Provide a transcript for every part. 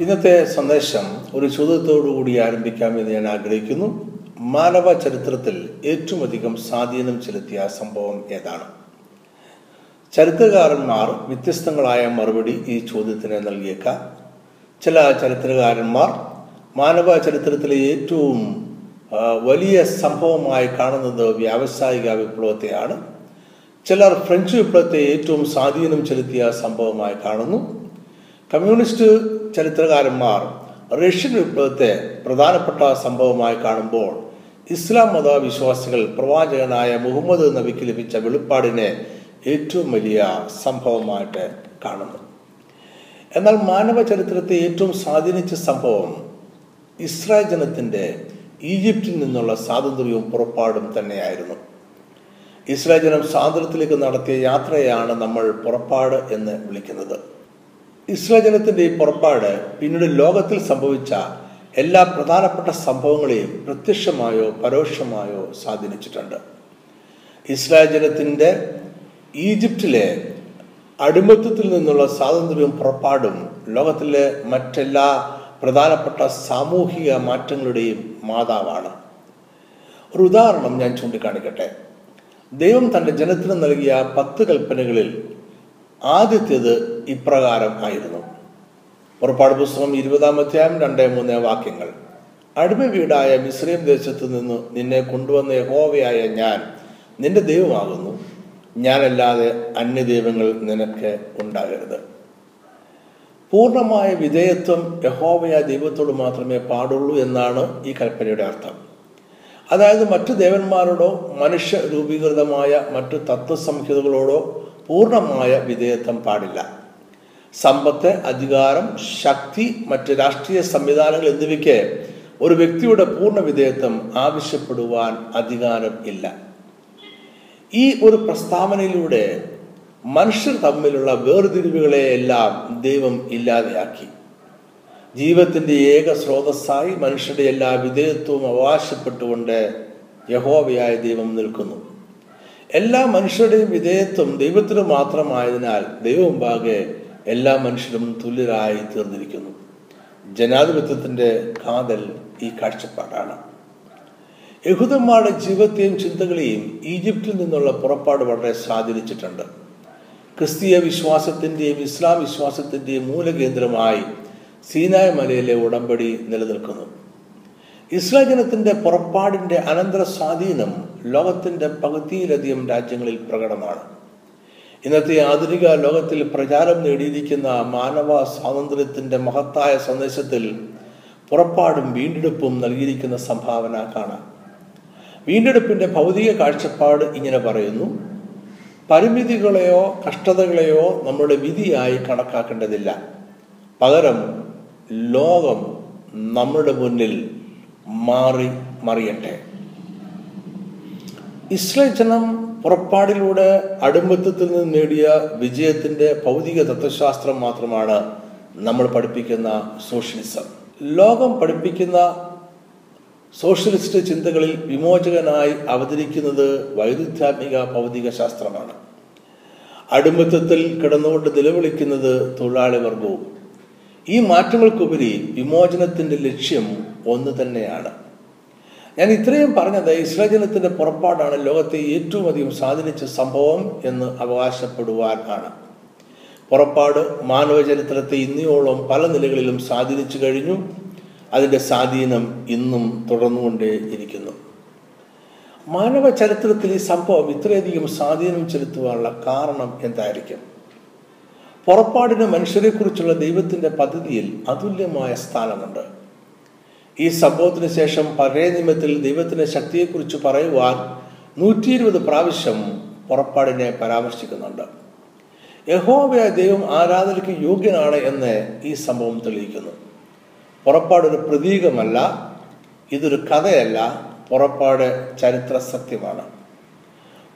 ഇന്നത്തെ സന്ദേശം ഒരു ചോദ്യത്തോടുകൂടി ആരംഭിക്കാമെന്ന് ഞാൻ ആഗ്രഹിക്കുന്നു. മാനവ ചരിത്രത്തിൽ ഏറ്റവും അധികം സ്വാധീനം ചെലുത്തിയ സംഭവം ഏതാണ്? ചരിത്രകാരന്മാർ വ്യത്യസ്തങ്ങളായ മറുപടി ഈ ചോദ്യത്തിന് നൽകിയേക്കാം. ചില ചരിത്രകാരന്മാർ മാനവ ചരിത്രത്തിലെ ഏറ്റവും വലിയ സംഭവമായി കാണുന്നത് വ്യാവസായിക വിപ്ലവത്തെയാണ്. ചിലർ ഫ്രഞ്ച് വിപ്ലവത്തെ ഏറ്റവും സ്വാധീനം ചെലുത്തിയ സംഭവമായി കാണുന്നു. കമ്മ്യൂണിസ്റ്റ് ചരിത്രകാരന്മാർ റഷ്യൻ വിപ്ലവത്തെ പ്രധാനപ്പെട്ട സംഭവമായി കാണുമ്പോൾ ഇസ്ലാം മതവിശ്വാസികൾ പ്രവാചകനായ മുഹമ്മദ് നബിക്ക് ലഭിച്ച വെളിപ്പാടിനെ ഏറ്റവും വലിയ സംഭവമായിട്ട് കാണുന്നു. എന്നാൽ മാനവ ചരിത്രത്തെ ഏറ്റവും സ്വാധീനിച്ച സംഭവം ഇസ്രായേൽ ജനത്തിന്റെ ഈജിപ്തിൽ നിന്നുള്ള സ്വാതന്ത്ര്യവും പുറപ്പാടും തന്നെയായിരുന്നു. ഇസ്രായേൽ ജനം സ്വാതന്ത്ര്യത്തിലേക്ക് നടത്തിയ യാത്രയാണ് നമ്മൾ പുറപ്പാട് എന്ന് വിളിക്കുന്നത്. ഇസ്രായേൽ ജനത്തിന്റെ ഈ പുറപ്പാട് പിന്നീട് ലോകത്തിൽ സംഭവിച്ച എല്ലാ പ്രധാനപ്പെട്ട സംഭവങ്ങളെയും പ്രത്യക്ഷമായോ പരോക്ഷമായോ സ്വാധീനിച്ചിട്ടുണ്ട്. ഇസ്രായേൽ ജനത്തിന്റെ ഈജിപ്തിലെ അടിമത്തത്തിൽ നിന്നുള്ള സ്വാതന്ത്ര്യവും പുറപ്പാടും ലോകത്തിലെ മറ്റെല്ലാ പ്രധാനപ്പെട്ട സാമൂഹിക മാറ്റങ്ങളുടെയും മാതാവാണ്. ഒരു ഉദാഹരണം ഞാൻ ചൂണ്ടിക്കാണിക്കട്ടെ. ദൈവം തന്റെ ജനത്തിന് നൽകിയ പത്ത് കൽപ്പനകളിൽ ആദ്യത്തേത് ഇപ്രകാരം ആയിരുന്നു. പുറപ്പാട് പുസ്തകം ഇരുപതാം അധ്യായം രണ്ടേ മൂന്നേ വാക്യങ്ങൾ. അടിമ വീടായ മിശ്രീം ദേശത്ത് നിന്ന് നിന്നെ കൊണ്ടുവന്ന യഹോവയായ ഞാൻ നിന്റെ ദൈവമാകുന്നു. ഞാനല്ലാതെ അന്യദൈവങ്ങൾ നിനക്ക് ഉണ്ടാകരുത്. പൂർണമായ വിധേയത്വം യഹോവയ ദൈവത്തോട് മാത്രമേ പാടുള്ളൂ എന്നാണ് ഈ കൽപ്പനയുടെ അർത്ഥം. അതായത് മറ്റു ദേവന്മാരോടോ മനുഷ്യ രൂപീകൃതമായ മറ്റു തത്വസംഹിതകളോടോ പൂർണമായ വിധേയത്വം പാടില്ല. സമ്പത്ത് അധികാരം ശക്തി മറ്റ് രാഷ്ട്രീയ സംവിധാനങ്ങൾ എന്നിവയ്ക്ക് ഒരു വ്യക്തിയുടെ പൂർണ വിധേയത്വം ആവശ്യപ്പെടുവാൻ അധികാരം ഇല്ല. ഈ ഒരു പ്രസ്താവനയിലൂടെ മനുഷ്യർ തമ്മിലുള്ള വേർതിരിവുകളെ എല്ലാം ദൈവം ഇല്ലാതെയാക്കി. ജീവിതത്തിന്റെ ഏക സ്രോതസ്സായി മനുഷ്യരുടെ എല്ലാ വിധേയത്വവും അവകാശപ്പെട്ടുകൊണ്ട് യഹോവയായ ദൈവം നിൽക്കുന്നു. എല്ലാ മനുഷ്യരുടെയും വിധേയത്വം ദൈവത്തിന് മാത്രമായതിനാൽ ദൈവമുമ്പാകെ എല്ലാ മനുഷ്യരും തുല്യരായി തീർന്നിരിക്കുന്നു. ജനാധിപത്യത്തിന്റെ കാതൽ ഈ കാഴ്ചപ്പാടാണ്. യഹൂദന്മാരുടെ ജീവിതത്തെയും ചിന്തകളെയും ഈജിപ്തിൽ നിന്നുള്ള പുറപ്പാട് വളരെ സ്വാധീനിച്ചിട്ടുണ്ട്. ക്രിസ്തീയ വിശ്വാസത്തിന്റെയും ഇസ്ലാം വിശ്വാസത്തിന്റെയും മൂലകേന്ദ്രമായി സീനായ് മലയിലെ ഉടമ്പടി നിലനിൽക്കുന്നു. ഇസ്ലാം ജനത്തിന്റെ പുറപ്പാടിന്റെ അനന്തര സ്വാധീനം ലോകത്തിന്റെ പകുതിയിലധികം രാജ്യങ്ങളിൽ പ്രകടമാണ്. ഇന്നത്തെ ആധുനിക ലോകത്തിൽ പ്രചാരം നേടിയിരിക്കുന്ന മാനവ സ്വാതന്ത്ര്യത്തിന്റെ മഹത്തായ സന്ദേശത്തിൽ പുറപ്പാടും വീണ്ടെടുപ്പും നൽകിയിരിക്കുന്ന സംഭാവന കാണാം. വീണ്ടെടുപ്പിന്റെ ഭൗതിക കാഴ്ചപ്പാട് ഇങ്ങനെ പറയുന്നു പരിമിതികളെയോ കഷ്ടതകളെയോ നമ്മുടെ വിധിയായി കണക്കാക്കേണ്ടതില്ല. പകരം ലോകം നമ്മുടെ മുന്നിൽ മാറി മറിയട്ടെ. ഇസ്രായേൽ ജനം പുറപ്പാടിലൂടെ അടിമത്തത്തിൽ നിന്ന് നേടിയ വിജയത്തിന്റെ ഭൗതിക തത്വശാസ്ത്രം മാത്രമാണ് നമ്മൾ പഠിപ്പിക്കുന്ന സോഷ്യലിസം. ലോകം പഠിപ്പിക്കുന്ന സോഷ്യലിസ്റ്റ് ചിന്തകളിൽ വിമോചകനായി അവതരിക്കുന്നത് വൈരുദ്ധ്യാത്മിക ഭൗതിക ശാസ്ത്രമാണ്. അടിമത്തത്തിൽ കിടന്നുകൊണ്ട് നിലവിളിക്കുന്നത് തൊഴിലാളി വർഗവും. ഈ മാറ്റങ്ങൾക്കുപരി വിമോചനത്തിന്റെ ലക്ഷ്യം ഒന്ന് തന്നെയാണ്. ഞാൻ ഇത്രയും പറഞ്ഞത് ഇസ്രായേൽ ജനത്തിന്റെ പുറപ്പാടാണ് ലോകത്തെ ഏറ്റവും അധികം സ്വാധീനിച്ച സംഭവം എന്ന് അവകാശപ്പെടുവാൻ ആണ്. പുറപ്പാട് മാനവചരിത്രത്തെ ഇന്നിയോളം പല നിലകളിലും സ്വാധീനിച്ചു കഴിഞ്ഞു. അതിന്റെ സ്വാധീനം ഇന്നും തുടർന്നുകൊണ്ടേ ഇരിക്കുന്നു. മാനവ ചരിത്രത്തിൽ ഈ സംഭവം ഇത്രയധികം സ്വാധീനം ചെലുത്തുവാനുള്ള കാരണം എന്തായിരിക്കും? പുറപ്പാടിന് മനുഷ്യരെക്കുറിച്ചുള്ള ദൈവത്തിന്റെ പദ്ധതിയിൽ അതുല്യമായ സ്ഥാനമുണ്ട്. ഈ സംഭവത്തിന് ശേഷം പഴയ നിയമത്തിൽ ദൈവത്തിന്റെ ശക്തിയെക്കുറിച്ച് പറയുവാൻ നൂറ്റി ഇരുപത് പ്രാവശ്യം പുറപ്പാടിനെ പരാമർശിക്കുന്നുണ്ട്. യഹോബയ ദൈവം ആരാധനയ്ക്ക് യോഗ്യനാണ് എന്ന് ഈ സംഭവം തെളിയിക്കുന്നു. പുറപ്പാട് ഒരു പ്രതീകമല്ല ഇതൊരു കഥയല്ല പുറപ്പാട് ചരിത്ര സത്യമാണ്.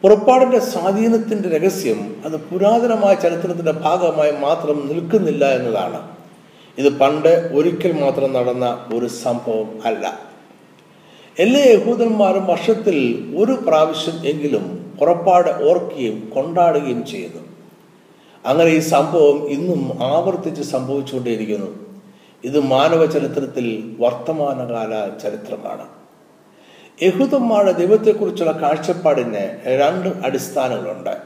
പുറപ്പാടിന്റെ സ്വാധീനത്തിന്റെ രഹസ്യം അത് പുരാതനമായ ചരിത്രത്തിന്റെ ഭാഗമായി മാത്രം നിൽക്കുന്നില്ല എന്നതാണ്. ഇത് പണ്ട് ഒരിക്കൽ മാത്രം നടന്ന ഒരു സംഭവം അല്ല. എല്ലാ യഹൂദന്മാരും വർഷത്തിൽ ഒരു പ്രാവശ്യം എങ്കിലും പുറപ്പാട് ഓർക്കുകയും കൊണ്ടാടുകയും ചെയ്യുന്നു അങ്ങനെ ഈ സംഭവം ഇന്നും ആവർത്തിച്ച് സംഭവിച്ചുകൊണ്ടേയിരിക്കുന്നു. ഇത് മാനവ ചരിത്രത്തിൽ വർത്തമാനകാല ചരിത്രമാണ്. യഹൂദന്മാരുടെ ദൈവത്തെക്കുറിച്ചുള്ള കാഴ്ചപ്പാടിന് രണ്ട് അടിസ്ഥാനങ്ങളുണ്ട്.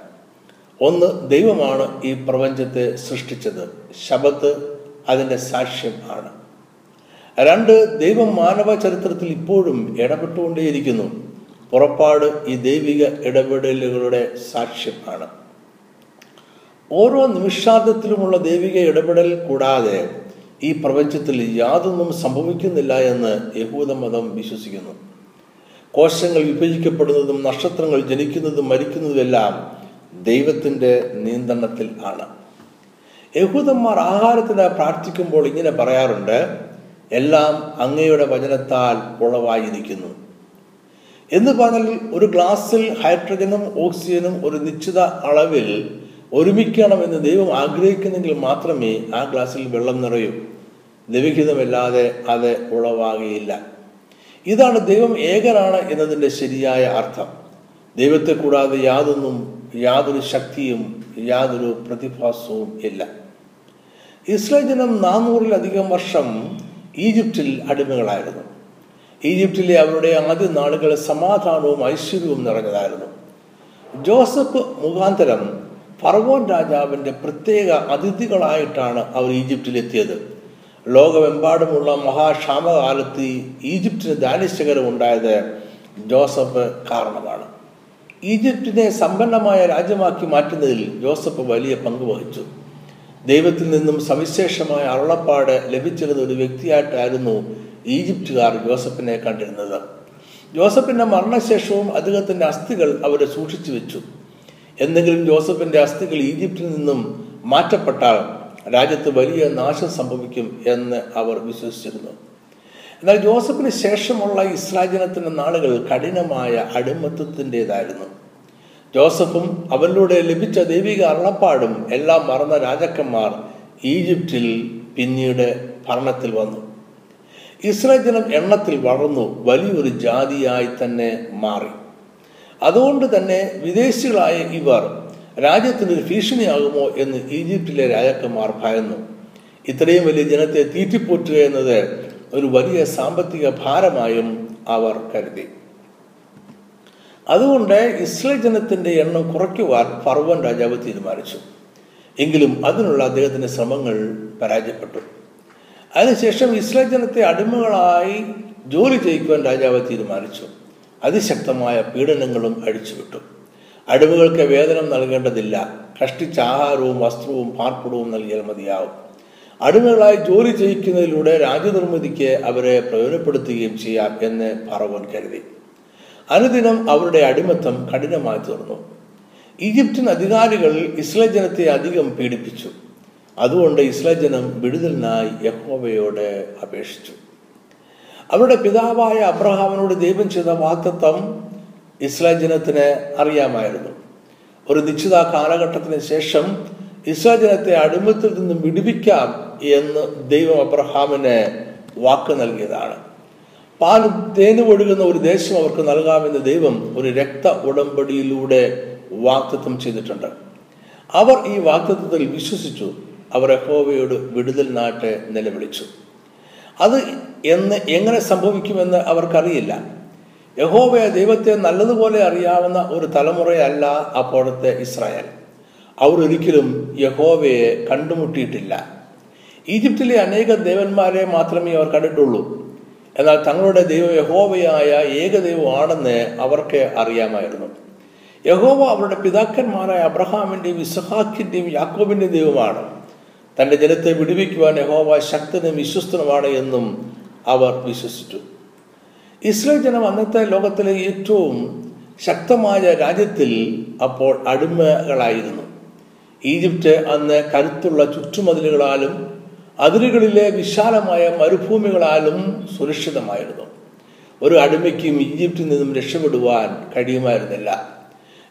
ഒന്ന് ദൈവമാണ് ഈ പ്രപഞ്ചത്തെ സൃഷ്ടിച്ചത്. ശബത്ത് അതിന്റെ സാക്ഷ്യമാണ്. രണ്ട് ദൈവം മാനവ ചരിത്രത്തിൽ ഇപ്പോഴും ഇടപെട്ടുകൊണ്ടേയിരിക്കുന്നു. പുറപ്പാട് ഈ ദൈവിക ഇടപെടലുകളുടെ സാക്ഷ്യമാണ്. ഓരോ നിമിഷാർത്ഥത്തിലുമുള്ള ദൈവിക ഇടപെടൽ കൂടാതെ ഈ പ്രപഞ്ചത്തിൽ യാതൊന്നും സംഭവിക്കുന്നില്ല എന്ന് യഹൂദമതം വിശ്വസിക്കുന്നു. കോശങ്ങൾ വിഭജിക്കപ്പെടുന്നതും നക്ഷത്രങ്ങൾ ജനിക്കുന്നതും മരിക്കുന്നതുമെല്ലാം ദൈവത്തിന്റെ നിയന്ത്രണത്തിൽ ആണ്. യഹൂദന്മാർ ആഹാരത്തിന് പ്രാർത്ഥിക്കുമ്പോൾ ഇങ്ങനെ പറയാറുണ്ട് എല്ലാം അങ്ങയുടെ വചനത്താൽ ഉളവായിരിക്കുന്നു. എന്ന് പറഞ്ഞാൽ ഒരു ഗ്ലാസ്സിൽ ഹൈഡ്രജനും ഓക്സിജനും ഒരു നിശ്ചിത അളവിൽ ഒരുമിക്കണമെന്ന് ദൈവം ആഗ്രഹിക്കുന്നെങ്കിൽ മാത്രമേ ആ ഗ്ലാസ്സിൽ വെള്ളം നിറയൂ. ദൈവഹിതമല്ലാതെ അത് ഉളവാകുകയില്ല. ഇതാണ് ദൈവം ഏകനാണ് എന്നതിന്റെ ശരിയായ അർത്ഥം. ദൈവത്തെ കൂടാതെ യാതൊന്നും യാതൊരു ശക്തിയും യാതൊരു പ്രതിഭാസവും ഇല്ല. ഇസ്രായേൽ ജനം നാനൂറിലധികം വർഷം ഈജിപ്തിൽ അടിമകളായിരുന്നു. ഈജിപ്തിലെ അവരുടെ ആദ്യ നാളുകൾ സമാധാനവും ഐശ്വര്യവും നിറഞ്ഞതായിരുന്നു. ജോസഫ് മുഖാന്തരം ഫർവോൻ രാജാവിന്റെ പ്രത്യേക അതിഥികളായിട്ടാണ് അവർ ഈജിപ്തിലെത്തിയത്. ലോകമെമ്പാടുമുള്ള മഹാക്ഷാമകാലത്ത് ഈജിപ്തിന് ദാനിശകരം ഉണ്ടായത് ജോസഫ് കാരണമാണ്. ഈജിപ്തിനെ സമ്പന്നമായ രാജ്യമാക്കി മാറ്റുന്നതിൽ ജോസഫ് വലിയ പങ്ക് വഹിച്ചു. ദൈവത്തിൽ നിന്നും സവിശേഷമായ അരുളപ്പാട് ലഭിച്ചിരുന്ന ഒരു വ്യക്തിയായിട്ടായിരുന്നു ഈജിപ്തുകാർ ജോസഫിനെ കണ്ടിരുന്നത്. ജോസഫിന്റെ മരണശേഷവും അദ്ദേഹത്തിന്റെ അസ്ഥികൾ അവരെ സൂക്ഷിച്ചു വെച്ചു. എന്തെങ്കിലും ജോസഫിന്റെ അസ്ഥികൾ ഈജിപ്തിൽ നിന്നും മാറ്റപ്പെട്ടാൽ രാജ്യത്ത് വലിയ നാശം സംഭവിക്കും എന്ന് അവർ വിശ്വസിച്ചിരുന്നു. എന്നാൽ ജോസഫിന് ശേഷമുള്ള ഇസ്രായേൽ നാളുകൾ കഠിനമായ അടിമത്തത്തിന്റെതായിരുന്നു ജോസഫും അവനിലൂടെ ലഭിച്ച ദൈവിക അരുളപ്പാടും എല്ലാം മറന്ന രാജാക്കന്മാർ ഈജിപ്തിൽ പിന്നീട് ഭരണത്തിൽ വന്നു. ഇസ്രായേൽ ജനം എണ്ണത്തിൽ വളർന്നു വലിയൊരു ജാതിയായി തന്നെ മാറി. അതുകൊണ്ട് തന്നെ വിദേശികളായ ഇവർ രാജ്യത്തിന് ഒരു ഭീഷണിയാകുമോ എന്ന് ഈജിപ്തിലെ രാജാക്കന്മാർ ഭയന്നു. ഇത്രയും വലിയ ജനത്തെ തീറ്റിപ്പോറ്റുക എന്നത് ഒരു വലിയ സാമ്പത്തിക ഭാരമായും അവർ കരുതി. അതുകൊണ്ട് ഇസ്രയേൽ ജനത്തിന്റെ എണ്ണം കുറയ്ക്കുവാൻ ഫർവൻ രാജാവ് തീരുമാനിച്ചു. എങ്കിലും അതിനുള്ള അദ്ദേഹത്തിന്റെ ശ്രമങ്ങൾ പരാജയപ്പെട്ടു. അതിനുശേഷം ഇസ്രയേൽ ജനത്തെ അടിമകളായി ജോലി ചെയ്യിക്കുവാൻ രാജാവ് തീരുമാനിച്ചു. അതിശക്തമായ പീഡനങ്ങളും അഴിച്ചുവിട്ടു. അടിമകൾക്ക് വേതനം നൽകേണ്ടതില്ല. കഷ്ടിച്ച ആഹാരവും വസ്ത്രവും പാർപ്പിടവും നൽകിയാൽ മതിയാവും. അടിമകളായി ജോലി ചെയ്യിക്കുന്നതിലൂടെ രാജ്യനിർമ്മിതിക്ക് അവരെ പ്രയോജനപ്പെടുത്തുകയും ചെയ്യാം എന്ന് ഫറവോൻ കരുതി. അനുദിനം അവരുടെ അടിമത്തം കഠിനമായി തീർന്നു. ഈജിപ്തിൻ അധികാരികൾ ഇസ്ലേ ജനത്തെ അധികം പീഡിപ്പിച്ചു. അതുകൊണ്ട് ഇസ്ലേ ജനം വിടുതലിനായി യഹോവയോട് അപേക്ഷിച്ചു. അവരുടെ പിതാവായ അബ്രഹാമിനോട് ദൈവം ചെയ്ത വാക്തത്വം ഇസ്ലേ ജനത്തിന് അറിയാമായിരുന്നു. ഒരു നിശ്ചിത കാലഘട്ടത്തിന് ശേഷം ഇസ്രായേൽ ജനത്തെ അടിമത്തിൽ നിന്നും വിടുവിക്കാം എന്ന് ദൈവം അബ്രഹാമിന് വാക്ക് നൽകിയതാണ്. പാലും തേനും ഒഴുകുന്ന ഒരു ദേശം അവർക്ക് നൽകാമെന്ന് ദൈവം ഒരു രക്ത ഉടമ്പടിയിലൂടെ വാക്തത്വം ചെയ്തിട്ടുണ്ട്. അവർ ഈ വാക്തത്വത്തിൽ വിശ്വസിച്ചു. അവർ യഹോവയോട് വിടുതൽ നാട്ടെ നിലവിളിച്ചു. അത് എന്ന് എങ്ങനെ സംഭവിക്കുമെന്ന് അവർക്കറിയില്ല. യഹോവയെ ദൈവത്തെ നല്ലതുപോലെ അറിയാവുന്ന ഒരു തലമുറയല്ല അപ്പോഴത്തെ ഇസ്രായേൽ. അവർ ഒരിക്കലും യഹോവയെ കണ്ടുമുട്ടിയിട്ടില്ല. ഈജിപ്തിലെ അനേക ദേവന്മാരെ മാത്രമേ അവർ കണ്ടിട്ടുള്ളൂ. എന്നാൽ തങ്ങളുടെ ദൈവം യഹോവയായ ഏകദൈവമാണെന്ന് അവർക്ക് അറിയാമായിരുന്നു. യഹോവ അവരുടെ പിതാക്കന്മാരായ അബ്രഹാമിന്റെയും ഇസഹാക്കിന്റെയും യാക്കോബിന്റെയും ദൈവമാണ്. തന്റെ ജനത്തെ വിടുവിക്കുവാൻ യഹോവ ശക്തനും വിശ്വസ്തനുമാണ് എന്നും അവർ വിശ്വസിച്ചു. ഇസ്രായേൽ ജനം അന്നത്തെ ലോകത്തിലെ ഏറ്റവും ശക്തമായ രാജ്യത്തിൽ അപ്പോൾ അടിമകളായിരുന്നു. ഈജിപ്റ്റ് അന്ന് കരുത്തുള്ള ചുറ്റുമതിലുകളാലും അതിരുകളിലെ വിശാലമായ മരുഭൂമികളാലും സുരക്ഷിതമായിരുന്നു. ഒരു അടിമയ്ക്കും ഈജിപ്തിൽ നിന്നും രക്ഷപ്പെടുവാൻ കഴിയുമായിരുന്നില്ല.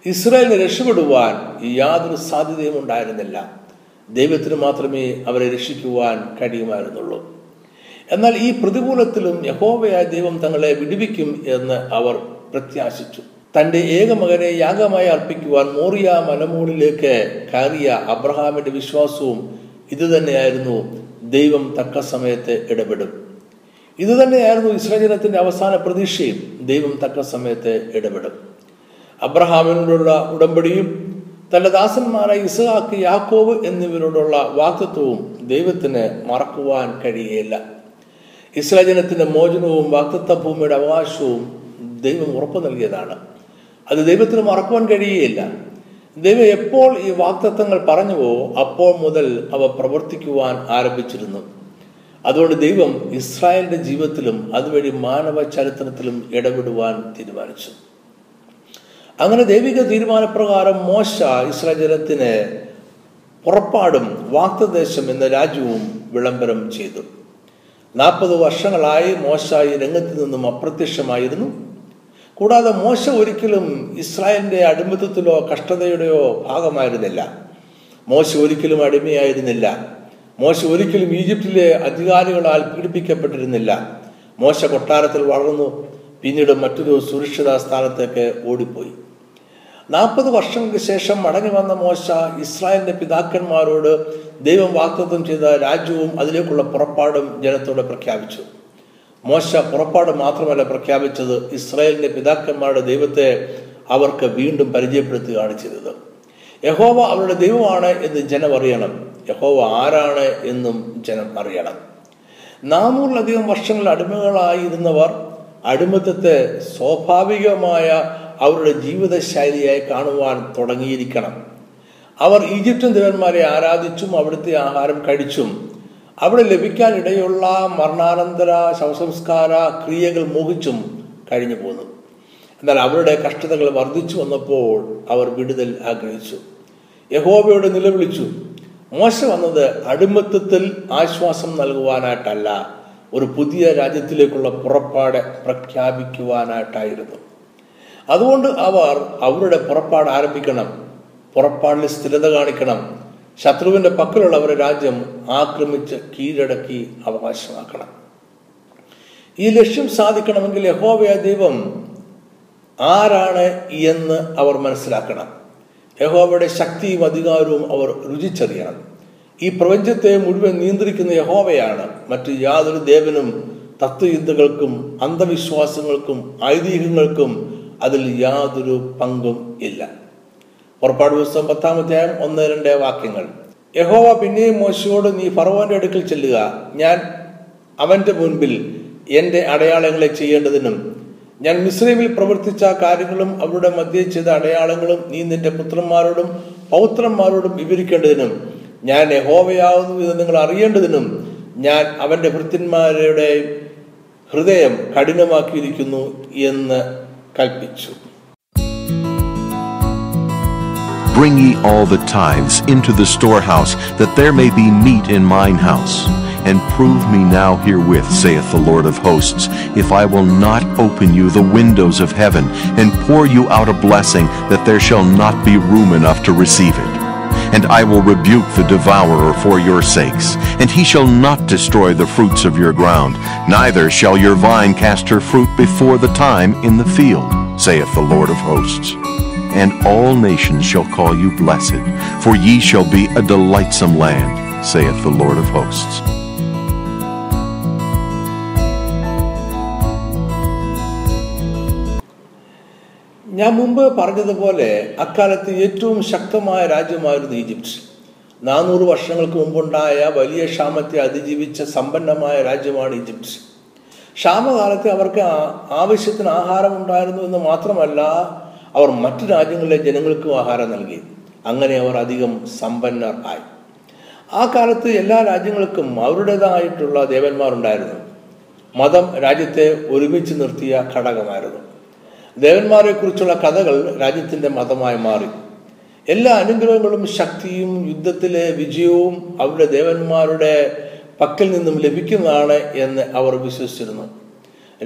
ഇസ്രായേലിനെ രക്ഷപ്പെടുവാൻ യാതൊരു സാധ്യതയും ഉണ്ടായിരുന്നില്ല. ദൈവത്തിന് മാത്രമേ അവരെ രക്ഷിക്കുവാൻ കഴിയുമായിരുന്നുള്ളൂ. എന്നാൽ ഈ പ്രതികൂലത്തിലും യഹോവയായ ദൈവം തങ്ങളെ വിടുവിക്കും എന്ന് അവർ പ്രത്യാശിച്ചു. തന്റെ ഏകമകനെ യാഗമായി അർപ്പിക്കുവാൻ മോറിയ മലമുകളിലേക്ക് കയറിയ അബ്രഹാമിന്റെ വിശ്വാസവും ഇതുതന്നെയായിരുന്നു ദൈവം തക്ക സമയത്ത് ഇടപെടും. ഇത് തന്നെയായിരുന്നു ഇസ്രജനത്തിന്റെ അവസാന പ്രതീക്ഷയും. ദൈവം തക്ക സമയത്ത് ഇടപെടും. അബ്രഹാമിനോടുള്ള ഉടമ്പടിയും തന്റെ ദാസന്മാരായ ഇസഹാക്ക് യാക്കോബ് എന്നിവരോടുള്ള വാക്തത്വവും ദൈവത്തിന് മറക്കുവാൻ കഴിയുകയില്ല ഇസ്രാജനത്തിന്റെ മോചനവും വാക്തത്വ ഭൂമിയുടെ അവകാശവും ദൈവം ഉറപ്പു നൽകിയതാണ്. അത് ദൈവത്തിന് മറക്കുവാൻ കഴിയുകയില്ല ദൈവം എപ്പോൾ ഈ വാക്തത്വങ്ങൾ പറഞ്ഞുവോ അപ്പോൾ മുതൽ അവ പ്രവർത്തിക്കുവാൻ ആരംഭിച്ചിരുന്നു. അതുകൊണ്ട് ദൈവം ഇസ്രായേലിന്റെ ജീവിതത്തിലും അതുവഴി മാനവ ചരിത്രത്തിലും ഇടപെടുവാൻ തീരുമാനിച്ചു. അങ്ങനെ ദൈവിക തീരുമാനപ്രകാരം മോശ ഇസ്രായേൽ ജനത്തിന് പുറപ്പാടും വാക്തദേശം എന്ന രാജ്യവും വിളംബരം ചെയ്തു. നാൽപ്പത് വർഷങ്ങളായി മോശ ഈ രംഗത്ത് നിന്നും അപ്രത്യക്ഷമായിരുന്നു. കൂടാതെ മോശ ഒരിക്കലും ഇസ്രായേലിന്റെ അടിമത്തത്തിലോ കഷ്ടതയുടെയോ ഭാഗമായിരുന്നില്ല. മോശ ഒരിക്കലും അടിമയായിരുന്നില്ല. മോശ ഒരിക്കലും ഈജിപ്തിലെ അധികാരികളാൽ പീഡിപ്പിക്കപ്പെട്ടിരുന്നില്ല. മോശ കൊട്ടാരത്തിൽ വളർന്നു പിന്നീട് മറ്റൊരു സുരക്ഷിത സ്ഥാനത്തേക്ക് ഓടിപ്പോയി. നാൽപ്പത് വർഷങ്ങൾക്ക് ശേഷം മടങ്ങി വന്ന മോശ ഇസ്രായേലിന്റെ പിതാക്കന്മാരോട് ദൈവം വാക്തത്വം ചെയ്ത രാജ്യവും അതിലേക്കുള്ള പുറപ്പാടും ജനത്തോട് പ്രഖ്യാപിച്ചു. മോശ പുറപ്പാട് മാത്രമല്ല പ്രഖ്യാപിച്ചത് ഇസ്രായേലിന്റെ പിതാക്കന്മാരുടെ ദൈവത്തെ അവർക്ക് വീണ്ടും പരിചയപ്പെടുത്തുകയാണ് ചെയ്തത് യഹോവ അവരുടെ ദൈവമാണ് എന്ന് ജനം അറിയണം. യഹോവ ആരാണ് എന്നും ജനം അറിയണം. നാനൂറിലധികം വർഷങ്ങൾ അടിമകളായിരുന്നവർ അടിമത്തത്തെ സ്വാഭാവികമായ അവരുടെ ജീവിതശൈലിയായി കാണുവാൻ തുടങ്ങിയിരിക്കണം. അവർ ഈജിപ്ഷ്യൻ ദേവന്മാരെ ആരാധിച്ചും അവിടുത്തെ ആഹാരം കഴിച്ചും അവിടെ ലഭിക്കാനിടയുള്ള മരണാനന്തര ശവസംസ്കാര ക്രിയകൾ മോഹിച്ചും കഴിഞ്ഞു പോന്നു. എന്നാൽ അവരുടെ കഷ്ടതകൾ വർദ്ധിച്ചു വന്നപ്പോൾ അവർ വിടുതൽ ആഗ്രഹിച്ചു. യഹോബയോട് നിലവിളിച്ചു മോശ വന്നത് അടിമത്തത്തിൽ ആശ്വാസം നൽകുവാനായിട്ടല്ല ഒരു പുതിയ രാജ്യത്തിലേക്കുള്ള പുറപ്പാട് പ്രഖ്യാപിക്കുവാനായിട്ടായിരുന്നു. അതുകൊണ്ട് അവർ അവരുടെ പുറപ്പാട് ആരംഭിക്കണം പുറപ്പാടിൽ സ്ഥിരത കാണിക്കണം ശത്രുവിന്റെ പക്കലുള്ള അവരുടെ രാജ്യം ആക്രമിച്ച് കീഴടക്കി അവകാശമാക്കണം. ഈ ലക്ഷ്യം സാധിക്കണമെങ്കിൽ യഹോവയ ദൈവം ആരാണ് എന്ന് അവർ മനസ്സിലാക്കണം. യഹോവയുടെ ശക്തിയും അധികാരവും അവർ രുചിച്ചറിയണം. ഈ പ്രപഞ്ചത്തെ മുഴുവൻ നിയന്ത്രിക്കുന്ന യഹോവയാണ്. മറ്റ് യാതൊരു ദേവനും തത്വയുദ്ധകൾക്കും അന്ധവിശ്വാസങ്ങൾക്കും ഐതിഹ്യങ്ങൾക്കും അതിൽ യാതൊരു പങ്കും ഇല്ല. പുറപ്പാട് പുസ്തകം പത്താം അധ്യായം ഒന്ന് രണ്ട് വാക്യങ്ങൾ. യഹോവ പിന്നെയും മോശയോട് നീ ഫറവോന്റെ അടുക്കൽ ചെല്ലുക. ഞാൻ അവന്റെ മുൻപിൽ എന്റെ അടയാളങ്ങളെ ചെയ്യേണ്ടതിനും ഞാൻ മിസ്ലിമിൽ പ്രവർത്തിച്ച കാര്യങ്ങളും അവരുടെ മധ്യ ചെയ്ത അടയാളങ്ങളും നീ നിന്റെ പുത്രന്മാരോടും പൗത്രന്മാരോടും വിവരിക്കേണ്ടതിനും ഞാൻ യഹോവയാവുന്നു എന്ന് നിങ്ങൾ അറിയേണ്ടതിനും ഞാൻ അവന്റെ ഭൃത്യന്മാരുടെ ഹൃദയം കഠിനമാക്കിയിരിക്കുന്നു എന്ന് കൽപ്പിച്ചു. Bring ye all the tithes into the storehouse, that there may be meat in mine house. And prove me now herewith, saith the Lord of hosts, if I will not open you the windows of heaven, and pour you out a blessing, that there shall not be room enough to receive it. And I will rebuke the devourer for your sakes, and he shall not destroy the fruits of your ground, neither shall your vine cast her fruit before the time in the field, saith the Lord of hosts. And all nations shall call you blessed, for ye shall be a delightsome land, saith the Lord of hosts. ഞാൻ മുമ്പ് പറഞ്ഞതുപോലെ അക്കാലത്ത് ഏറ്റവും ശക്തമായ രാജ്യമായിരുന്നു Egypt നാനൂറ് വർഷങ്ങൾക്ക് മുമ്പുണ്ടായ വലിയ ക്ഷാമത്തെ അതിജീവിച്ച സമ്പന്നമായ രാജ്യമാണ് ഈജിപ്റ്റ് ക്ഷാമകാലത്ത് അവർക്ക് ആവശ്യത്തിന് ആഹാരം ഉണ്ടായിരുന്നു എന്ന് മാത്രമല്ല അവർ മറ്റു രാജ്യങ്ങളിലെ ജനങ്ങൾക്കും ആഹാരം നൽകി. അങ്ങനെ അവർ അധികം സമ്പന്നർ ആയി. ആ കാലത്ത് എല്ലാ രാജ്യങ്ങൾക്കും അവരുടേതായിട്ടുള്ള ദേവന്മാരുണ്ടായിരുന്നു. മതം രാജ്യത്തെ ഒരുമിച്ച് നിർത്തിയ ഘടകമായിരുന്നു. ദേവന്മാരെ കുറിച്ചുള്ള കഥകൾ രാജ്യത്തിന്റെ മതമായി മാറി. എല്ലാ അനുഗ്രഹങ്ങളും ശക്തിയും യുദ്ധത്തിലെ വിജയവും അവരുടെ ദേവന്മാരുടെ പക്കൽ നിന്നും ലഭിക്കുന്നതാണ് എന്ന് അവർ വിശ്വസിച്ചിരുന്നു.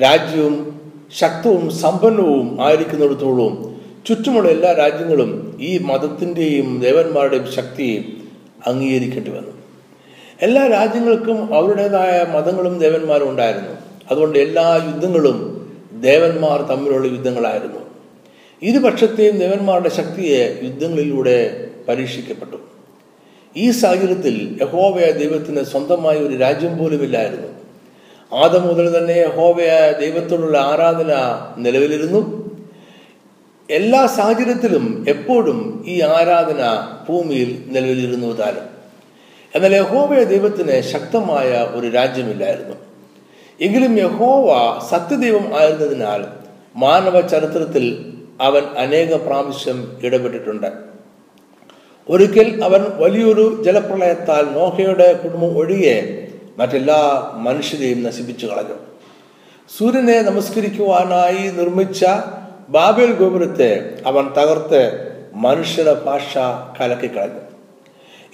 രാജ്യവും ശക്തവും സമ്പന്നവും ആയിരിക്കുന്നിടത്തോളം ചുറ്റുമുള്ള എല്ലാ രാജ്യങ്ങളും ഈ മതത്തിന്റെയും ദേവന്മാരുടെയും ശക്തി അംഗീകരിക്കേണ്ടി വന്നു. എല്ലാ രാജ്യങ്ങൾക്കും അവരുടേതായ മതങ്ങളും ദേവന്മാരും ഉണ്ടായിരുന്നു. അതുകൊണ്ട് എല്ലാ യുദ്ധങ്ങളും ദേവന്മാർ തമ്മിലുള്ള യുദ്ധങ്ങളായിരുന്നു. ഇരുപക്ഷത്തെയും ദേവന്മാരുടെ ശക്തിയെ യുദ്ധങ്ങളിലൂടെ പരീക്ഷിക്കപ്പെട്ടു. ഈ സാഹചര്യത്തിൽ യഹോവയ ദൈവത്തിന് സ്വന്തമായ ഒരു രാജ്യം പോലുമില്ലായിരുന്നു. ആദ്യം മുതൽ തന്നെ യഹോവയ ദൈവത്തോടുള്ള ആരാധന നിലവിലിരുന്നു. എല്ലാ സാഹചര്യത്തിലും എപ്പോഴും ഈ ആരാധന ഭൂമിയിൽ നിലവിലിരുന്നു താനും എന്നാൽ യഹോവയ ദൈവത്തിന് ശക്തമായ ഒരു രാജ്യമില്ലായിരുന്നു. എങ്കിലും യഹോവ സത്യദൈവം ആയിരുന്നതിനാൽ മാനവ ചരിത്രത്തിൽ അവൻ അനേക പ്രാവശ്യം ഇടപെട്ടിട്ടുണ്ട്. ഒരിക്കൽ അവൻ വലിയൊരു ജലപ്രളയത്താൽ നോഹയുടെ കുടുംബം ഒഴികെ മറ്റെല്ലാ മനുഷ്യരെയും നശിപ്പിച്ചു കളഞ്ഞു സൂര്യനെ നമസ്കരിക്കുവാനായി നിർമ്മിച്ച ബാബേൽ ഗോപുരത്തെ അവൻ തകർത്ത് മനുഷ്യരുടെ ഭാഷ കലക്കിക്കളഞ്ഞു.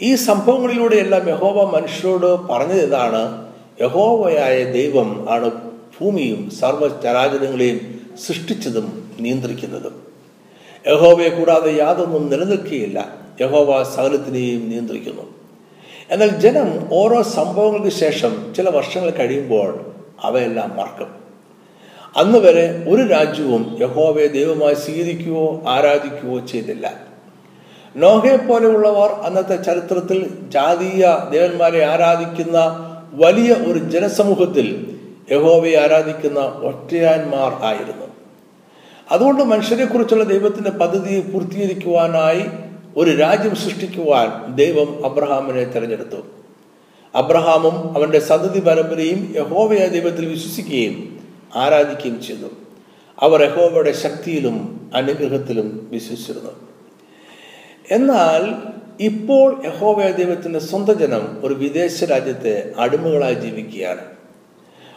ഈ സംഭവങ്ങളിലൂടെയെല്ലാം യഹോവ മനുഷ്യരോട് പറഞ്ഞത് ഇതാണ് യഹോവയായ ദൈവം ആണ് ഭൂമിയും സർവചരാചരങ്ങളെയും സൃഷ്ടിച്ചതും നിയന്ത്രിക്കുന്നതും. യഹോവയെ കൂടാതെ യാതൊന്നും നിലനിൽക്കുകയില്ല. യഹോവ സകലത്തിനെയും നിയന്ത്രിക്കുന്നു. എന്നാൽ ജനം ഓരോ സംഭവങ്ങൾക്ക് ശേഷം ചില വർഷങ്ങൾ കഴിയുമ്പോൾ അവയെല്ലാം മറക്കും. അന്ന് വരെ ഒരു രാജ്യവും യഹോവയെ ദൈവമായി സ്വീകരിക്കുകയോ ആരാധിക്കുകയോ ചെയ്തില്ല. നോഹയെ പോലെയുള്ളവർ അന്നത്തെ ചരിത്രത്തിൽ ജാതീയ ദേവന്മാരെ ആരാധിക്കുന്ന വലിയ ഒരു ജനസമൂഹത്തിൽ യഹോവയെ ആരാധിക്കുന്ന ഒറ്റയാന്മാർ ആയിരുന്നു. അതുകൊണ്ട് മനുഷ്യരെക്കുറിച്ചുള്ള ദൈവത്തിന്റെ പദ്ധതി പൂർത്തീകരിക്കുവാനായി ഒരു രാജ്യം സൃഷ്ടിക്കുവാൻ ദൈവം അബ്രഹാമിനെ തിരഞ്ഞെടുത്തു. അബ്രഹാമും അവന്റെ സന്തതി പരമ്പരയും യഹോവയ ദൈവത്തിൽ വിശ്വസിക്കുകയും ആരാധിക്കുകയും ചെയ്തു അവർ യഹോവയുടെ ശക്തിയിലും അനുഗ്രഹത്തിലും വിശ്വസിച്ചിരുന്നു. എന്നാൽ ഇപ്പോൾ യഹോവയ ദൈവത്തിന്റെ സ്വന്തം ജനം ഒരു വിദേശ രാജ്യത്തെ അടിമകളായി ജീവിക്കുകയാണ്.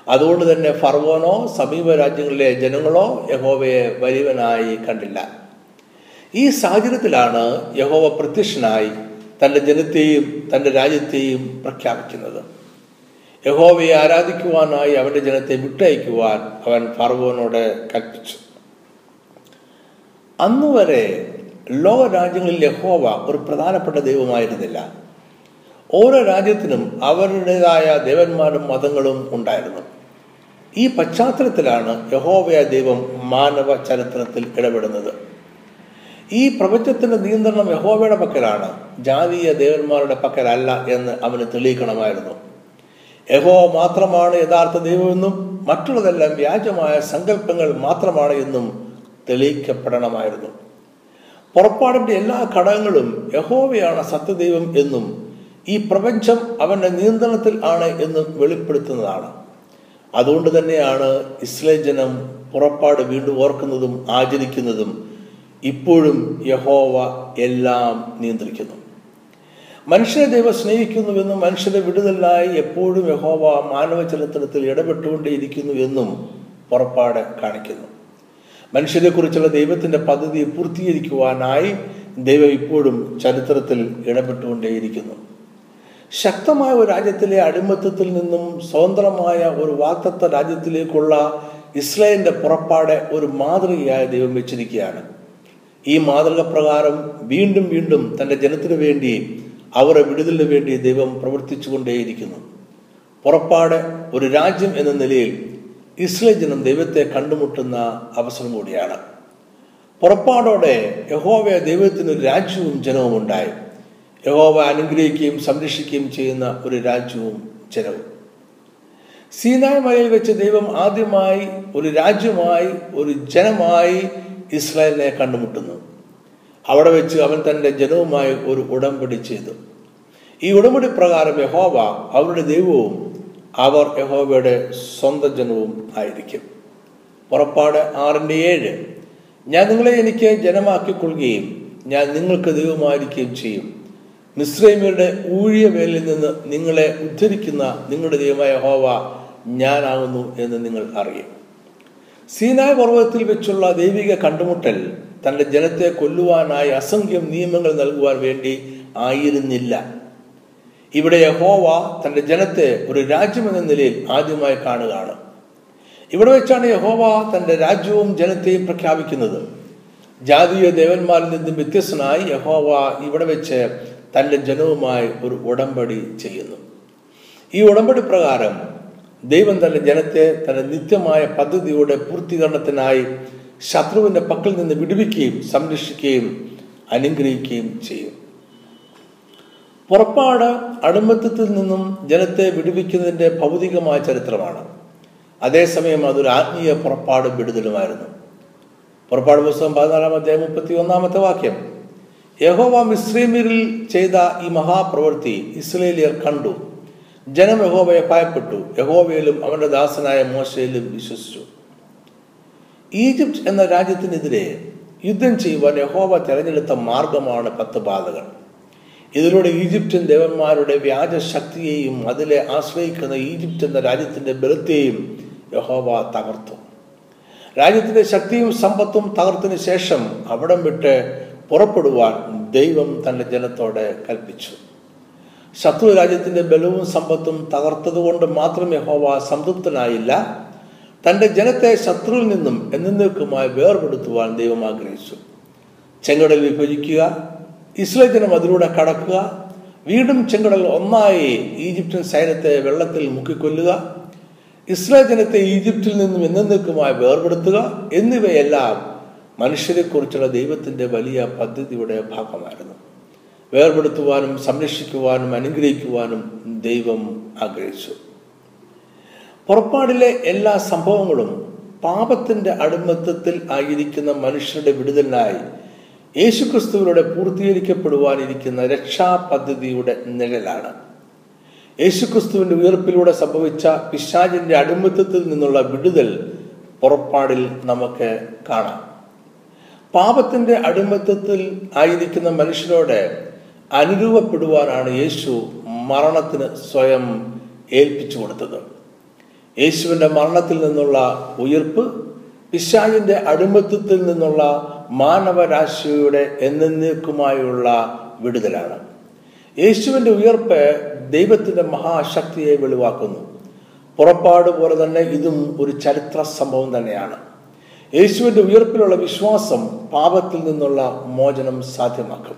അതുകൊണ്ട് തന്നെ ഫർവോനോ സമീപ രാജ്യങ്ങളിലെ ജനങ്ങളോ യഹോവയെ വലിയവനായി കണ്ടില്ല. ഈ സാഹചര്യത്തിലാണ് യഹോവ പ്രത്യക്ഷനായി തന്റെ ജനത്തെയും തന്റെ രാജ്യത്തെയും പ്രഖ്യാപിക്കുന്നത്. യഹോവയെ ആരാധിക്കുവാനായി അവന്റെ ജനത്തെ വിട്ടയക്കുവാൻ അവൻ ഫർവോനോട് കൽപ്പിച്ചു. അന്നുവരെ ലോക രാജ്യങ്ങളിൽ യഹോവ ഒരു പ്രധാനപ്പെട്ട ദൈവമായിരുന്നില്ല. ഓരോ രാജ്യത്തിനും അവരുടേതായ ദേവന്മാരും മതങ്ങളും ഉണ്ടായിരുന്നു. ഈ പശ്ചാത്തലത്തിലാണ് യഹോവയ ദൈവം മാനവ ചരിത്രത്തിൽ ഇടപെടുന്നത്. ഈ പ്രപഞ്ചത്തിന്റെ നിയന്ത്രണം യഹോവയുടെ പക്കലാണ്. ജാതീയ ദേവന്മാരുടെ പക്കലല്ല എന്ന് അവന് തെളിയിക്കണമായിരുന്നു. യഹോ മാത്രമാണ് യഥാർത്ഥ ദൈവമെന്നും മറ്റുള്ളതെല്ലാം വ്യാജമായ സങ്കല്പങ്ങൾ മാത്രമാണ് എന്നും തെളിയിക്കപ്പെടണമായിരുന്നു. പുറപ്പാടിന്റെ എല്ലാ ഘടകങ്ങളും യഹോവയാണ് സത്യദൈവം എന്നും ഈ പ്രപഞ്ചം അവന്റെ നിയന്ത്രണത്തിൽ ആണ് എന്നും വെളിപ്പെടുത്തുന്നതാണ്. അതുകൊണ്ട് തന്നെയാണ് ഇസ്ലേം ജനം പുറപ്പാട് വീണ്ടും ഓർക്കുന്നതും ആചരിക്കുന്നതും ഇപ്പോഴും യഹോവ എല്ലാം നിയന്ത്രിക്കുന്നു. മനുഷ്യരെ ദൈവം സ്നേഹിക്കുന്നുവെന്നും മനുഷ്യരെ വിടുതലായി എപ്പോഴും യഹോവ മാനവ ചരിത്രത്തിൽ ഇടപെട്ടുകൊണ്ടേയിരിക്കുന്നു എന്നും പുറപ്പാട് കാണിക്കുന്നു. മനുഷ്യരെ കുറിച്ചുള്ള ദൈവത്തിന്റെ പദ്ധതി പൂർത്തീകരിക്കുവാനായി ദൈവം ഇപ്പോഴും ചരിത്രത്തിൽ ഇടപെട്ടുകൊണ്ടേയിരിക്കുന്നു. ശക്തമായ ഒരു രാജ്യത്തിലെ അടിമത്തത്തിൽ നിന്നും സ്വതന്ത്രമായ ഒരു വാക്തത്വ രാജ്യത്തിലേക്കുള്ള ഇസ്രായേലിന്റെ പുറപ്പാട് ഒരു മാതൃകയായ ദൈവം വെച്ചിരിക്കുകയാണ്. ഈ മാതൃക പ്രകാരം വീണ്ടും വീണ്ടും തന്റെ ജനത്തിനു വേണ്ടി അവരുടെ വിടുതലിന് വേണ്ടി ദൈവം പ്രവർത്തിച്ചുകൊണ്ടേയിരിക്കുന്നു. പുറപ്പാട് ഒരു രാജ്യം എന്ന നിലയിൽ ഇസ്ലേ ജനം ദൈവത്തെ കണ്ടുമുട്ടുന്ന അവസരം കൂടിയാണ്. പുറപ്പാടോടെ യഹോവ ദൈവത്തിന് ഒരു രാജ്യവും ജനവും ഉണ്ടായി. യഹോവ അനുഗ്രഹിക്കുകയും സംരക്ഷിക്കുകയും ചെയ്യുന്ന ഒരു രാജ്യവും ജനവും. സീനായ് മലയിൽ വെച്ച് ദൈവം ആദ്യമായി ഒരു രാജ്യമായി ഒരു ജനമായി ഇസ്രായേലിനെ കണ്ടുമുട്ടുന്നു. അവിടെ വെച്ച് അവൻ തന്റെ ജനവുമായി ഒരു ഉടമ്പടി ചെയ്തു. ഈ ഉടമ്പടി പ്രകാരം യഹോവ അവരുടെ ദൈവവും അവർ യഹോവയുടെ സ്വന്തം ജനവും ആയിരിക്കും. പുറപ്പാട് ആറിന്റെ ഏഴ് ഞാൻ നിങ്ങളെ എനിക്ക് ജനമാക്കിക്കൊള്ളുകയും ഞാൻ നിങ്ങൾക്ക് ദൈവമായിരിക്കുകയും ചെയ്യും. മിശ്രൈമിയുടെ ഊഴിയ വേലിൽ നിന്ന് നിങ്ങളെ ഉദ്ധരിക്കുന്ന നിങ്ങളുടെ ദൈവമായ ഹോവ ഞാനാകുന്നു എന്ന് നിങ്ങൾ അറിയും. സീനായ പർവതത്തിൽ വെച്ചുള്ള ദൈവിക കണ്ടുമുട്ടൽ തന്റെ ജനത്തെ കൊല്ലുവാനായി അസംഖ്യം നിയമങ്ങൾ നൽകുവാൻ വേണ്ടി ആയിരുന്നില്ല. ഇവിടെ യഹോവ തന്റെ ജനത്തെ ഒരു രാജ്യമെന്ന നിലയിൽ ആദ്യമായി കാണുകയാണ്. ഇവിടെ വെച്ചാണ് യഹോവ തന്റെ രാജ്യവും ജനത്തെയും പ്രഖ്യാപിക്കുന്നത്. ജാതീയ ദേവന്മാരിൽ നിന്നും വ്യത്യസ്തനായി യഹോവ ഇവിടെ വെച്ച് തന്റെ ജനവുമായി ഒരു ഉടമ്പടി ചെയ്യുന്നു. ഈ ഉടമ്പടി പ്രകാരം ദൈവം തന്റെ ജനത്തെ തന്റെ നിത്യമായ പദ്ധതിയുടെ പൂർത്തീകരണത്തിനായി ശത്രുവിന്റെ പക്കൽ നിന്ന് വിടുവിക്കുകയും സംരക്ഷിക്കുകയും അനുഗ്രഹിക്കുകയും ചെയ്യും. പുറപ്പാട് അടിമത്തത്തിൽ നിന്നും ജനത്തെ വിടുവിക്കുന്നതിന്റെ ഭൗതികമായ ചരിത്രമാണ്. അതേസമയം അതൊരു ആത്മീയ പുറപ്പാടും വിടുതലുമായിരുന്നു. പുറപ്പാട് പുസ്തകം പതിനാലാം അധ്യായം മുപ്പത്തി ഒന്നാമത്തെ വാക്യം. യഹോവ മിസ്രീമിരിൽ ചെയ്ത ഈ മഹാപ്രവൃത്തി ഇസ്രേലിയർ കണ്ടു. ജനം യഹോവയെ ഭയപ്പെട്ടു. യഹോവയിലും അവന്റെ ദാസനായ മോശയിലും വിശ്വസിച്ചു. ഈജിപ്റ്റ് എന്ന രാജ്യത്തിനെതിരെ യുദ്ധം ചെയ്യുവാൻ യഹോവ തെരഞ്ഞെടുത്ത മാർഗമാണ് പത്ത് പാതകൾ. ഇതിലൂടെ ഈജിപ്ഷ്യൻ ദേവന്മാരുടെ വ്യാജ ശക്തിയെയും അതിലെ ആശ്രയിക്കുന്ന ഈജിപ്റ്റ് എന്ന രാജ്യത്തിന്റെ ബലത്തെയും യഹോവ തകർത്തു. രാജ്യത്തിന്റെ ശക്തിയും സമ്പത്തും തകർത്തിന് ശേഷം അവിടം വിട്ട് പുറപ്പെടുവാൻ ദൈവം തന്റെ ജനത്തോടെ കൽപ്പിച്ചു. ശത്രു രാജ്യത്തിന്റെ ബലവും സമ്പത്തും തകർത്തതുകൊണ്ട് മാത്രം യഹോവ സംതൃപ്തനായില്ല. തന്റെ ജനത്തെ ശത്രുവിൽ നിന്നും എന്നേക്കുമായി വേർപെടുത്തുവാൻ ദൈവം ആഗ്രഹിച്ചു. ചെങ്കടൽ വിഭജിക്കുക ഇസ്രയേൽ ജനം അതിലൂടെ കടക്കുക വീണ്ടും ചെങ്കടൽ ഒന്നായി ഈജിപ്ഷ്യൻ സൈന്യത്തെ വെള്ളത്തിൽ മുക്കിക്കൊല്ലുക ഇസ്രായേൽ ജനത്തെ ഈജിപ്തിൽ നിന്നും എന്നേക്കുമായി വേർപെടുത്തുക എന്നിവയെല്ലാം മനുഷ്യരെക്കുറിച്ചുള്ള ദൈവത്തിന്റെ വലിയ പദ്ധതിയുടെ ഭാഗമായിരുന്നു. വേർപെടുത്തുവാനും സംരക്ഷിക്കുവാനും അനുഗ്രഹിക്കുവാനും ദൈവം ആഗ്രഹിച്ചു. പുറപ്പാടിലെ എല്ലാ സംഭവങ്ങളും പാപത്തിന്റെ അടിമത്തത്തിൽ ആയിരിക്കുന്ന മനുഷ്യരുടെ വിടുതലിനായി യേശുക്രിസ്തുവിലൂടെ പൂർത്തീകരിക്കപ്പെടുവാനിരിക്കുന്ന രക്ഷാ പദ്ധതിയുടെ നിഴലാണ്. യേശുക്രിസ്തുവിന്റെ ഉയർപ്പിലൂടെ സംഭവിച്ച പിശാചിന്റെ അടിമത്തത്തിൽ നിന്നുള്ള വിടുതൽ പുറപ്പാടിൽ നമുക്ക് കാണാം. പാപത്തിന്റെ അടിമത്തത്തിൽ ആയിരിക്കുന്ന മനുഷ്യരോട് അനുരൂപപ്പെടുവാനാണ് യേശു മരണത്തിന് സ്വയം ഏൽപ്പിച്ചു കൊടുത്തത്. യേശുവിന്റെ മരണത്തിൽ നിന്നുള്ള ഉയർപ്പ് പിശാജിന്റെ അടിമത്തത്തിൽ നിന്നുള്ള മാനവരാശിയുടെ എന്നേക്കുമായുള്ള വിടുതലാണ്. യേശുവിന്റെ ഉയർപ്പ് ദൈവത്തിന്റെ മഹാശക്തിയെ വെളിവാക്കുന്നു. പുറപ്പാട് പോലെ തന്നെ ഇതും ഒരു ചരിത്ര സംഭവം തന്നെയാണ്. യേശുവിന്റെ ഉയർപ്പിലുള്ള വിശ്വാസം പാപത്തിൽ നിന്നുള്ള മോചനം സാധ്യമാക്കും.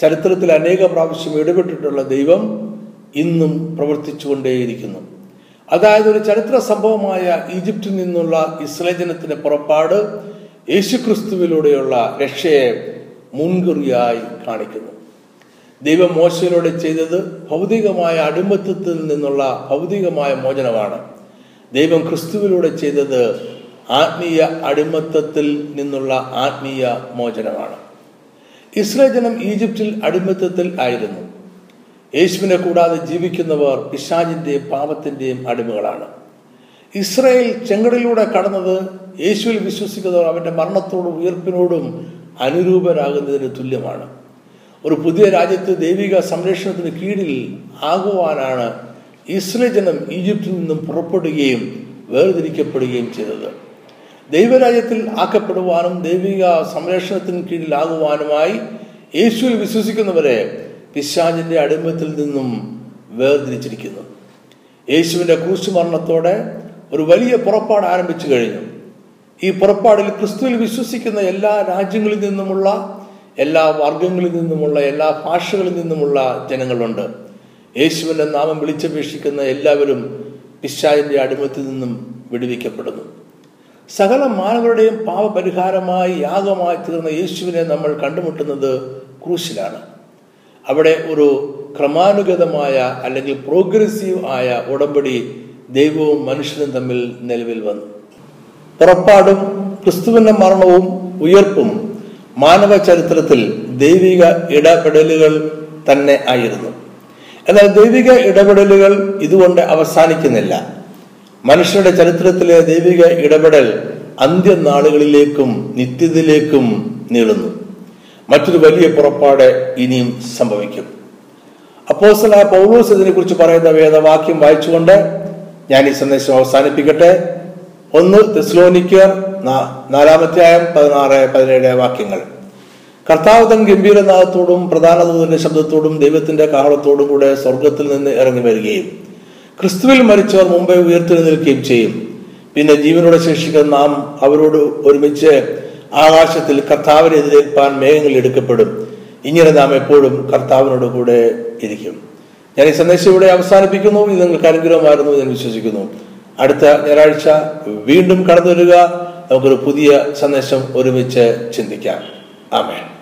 ചരിത്രത്തിൽ അനേക പ്രാവശ്യം ഇടപെട്ടിട്ടുള്ള ദൈവം ഇന്നും പ്രവർത്തിച്ചുകൊണ്ടേയിരിക്കുന്നു. അതായത് ഒരു ചരിത്ര സംഭവമായ ഈജിപ്തിൽ നിന്നുള്ള ഇസ്രയേൽ ജനത്തിന്റെ പുറപ്പാട് യേശുക്രിസ്തുവിലൂടെയുള്ള രക്ഷയെ മുൻകുറിയായി കാണിക്കുന്നു. ദൈവം മോശയിലൂടെ ചെയ്തത് ഭൗതികമായ അടിമത്തത്തിൽ നിന്നുള്ള ഭൗതികമായ മോചനമാണ്. ദൈവം ക്രിസ്തുവിലൂടെ ചെയ്തത് ആത്മീയ അടിമത്തത്തിൽ നിന്നുള്ള ആത്മീയ മോചനമാണ്. ഇസ്രയേൽ ജനം ഈജിപ്തിൽ അടിമത്തത്തിൽ ആയിരുന്നു. യേശുവിനെ കൂടാതെ ജീവിക്കുന്നവർ പിശാജിന്റെയും പാപത്തിന്റെയും അടിമകളാണ്. ഇസ്രയേൽ ചെങ്കടലിലൂടെ കടന്നത് യേശുവിൽ വിശ്വസിക്കുന്നവർ അവന്റെ മരണത്തോടും ഉയർപ്പിനോടും അനുരൂപരാകുന്നതിന് തുല്യമാണ്. ഒരു പുതിയ രാജ്യത്ത് ദൈവിക സംരക്ഷണത്തിന് കീഴിൽ ആകുവാനാണ് ഇസ്രേ ജനം ഈജിപ്തിൽ നിന്നും പുറപ്പെടുകയും വേർതിരിക്കപ്പെടുകയും ചെയ്തത്. ദൈവരാജ്യത്തിൽ ആക്കപ്പെടുവാനും ദൈവിക സംരക്ഷണത്തിന് കീഴിലാകുവാനുമായി യേശുവിൽ വിശ്വസിക്കുന്നവരെ പിശാചിന്റെ അടിമത്തിൽ നിന്നും വേർതിരിച്ചിരിക്കുന്നു. യേശുവിന്റെ ക്രൂശുമരണത്തോടെ ഒരു വലിയ പുറപ്പാട് ആരംഭിച്ചു കഴിഞ്ഞു. ഈ പുറപ്പാടിൽ ക്രിസ്തുവിൽ വിശ്വസിക്കുന്ന എല്ലാ രാജ്യങ്ങളിൽ നിന്നുമുള്ള എല്ലാ വർഗങ്ങളിൽ നിന്നുമുള്ള എല്ലാ ഭാഷകളിൽ നിന്നുമുള്ള ജനങ്ങളുണ്ട്. യേശുവിന്റെ നാമം വിളിച്ചപേക്ഷിക്കുന്ന എല്ലാവരും പിശാചിന്റെ അടിമത്തിൽ നിന്നും വിടുവിക്കപ്പെടുന്നു. സകല മാനവരുടെയും പാപപരിഹാരമായി യാഗമായി തീർന്ന യേശുവിനെ നമ്മൾ കണ്ടുമുട്ടുന്നത് ക്രൂശിലാണ്. അവിടെ ഒരു ക്രമാനുഗതമായ അല്ലെങ്കിൽ പ്രോഗ്രസീവ് ആയ ഉടമ്പടി ദൈവവും മനുഷ്യനും തമ്മിൽ നിലവിൽ വന്നു. പുറപ്പാടും ക്രിസ്തുവിന്റെ മരണവും ഉയർപ്പും മാനവ ചരിത്രത്തിൽ ദൈവിക ഇടപെടലുകൾ തന്നെ ആയിരുന്നു. എന്നാൽ ദൈവിക ഇടപെടലുകൾ ഇതുകൊണ്ട് അവസാനിക്കുന്നില്ല. മനുഷ്യരുടെ ചരിത്രത്തിലെ ദൈവിക ഇടപെടൽ അന്ത്യനാളുകളിലേക്കും നിത്യതയിലേക്കും നീളുന്നു. മറ്റൊരു വലിയ പുറപ്പാട് ഇനിയും സംഭവിക്കും. അപ്പോസല പൗലോസ് ഇതിനെക്കുറിച്ച് പറയുന്ന വേദവാക്യം വായിച്ചുകൊണ്ട് ഞാൻ ഈ സന്ദേശം അവസാനിപ്പിക്കട്ടെ. ഒന്ന് തെസ്ലോനിക്കർ നാലാമധ്യായം പതിനാറ് പതിനേഴ് വാക്യങ്ങൾ. കർത്താവ് ഗംഭീരനാഥത്തോടും പ്രധാന ദൂതന്റെ ശബ്ദത്തോടും ദൈവത്തിന്റെ കാഹളത്തോടും കൂടെ സ്വർഗത്തിൽ നിന്ന് ഇറങ്ങി വരികയും ക്രിസ്തുവിൽ മരിച്ചവർ മുമ്പേ ഉയർത്തെഴുന്നേൽക്കുകയും ചെയ്യും. പിന്നെ ജീവനോടെ ശേഷിക്കുന്ന നാം അവരോട് ഒരുമിച്ച് ആകാശത്തിൽ കർത്താവിനെ എതിരേൽപ്പാൻ മേഘങ്ങൾ എടുക്കപ്പെടും. ഇങ്ങനെ നാം എപ്പോഴും കർത്താവിനോട് കൂടെ ഇരിക്കും. ഞാൻ ഈ സന്ദേശം ഇവിടെ അവസാനിപ്പിക്കുന്നു. ഇത് നിങ്ങൾക്ക് അനുഗ്രഹമായിരുന്നു ഞാൻ വിശ്വസിക്കുന്നു. അടുത്ത ഞായറാഴ്ച വീണ്ടും കടന്നു വരിക നമുക്കൊരു പുതിയ സന്ദേശം ഒരുമിച്ച് ചിന്തിക്കാം. ആമേൻ.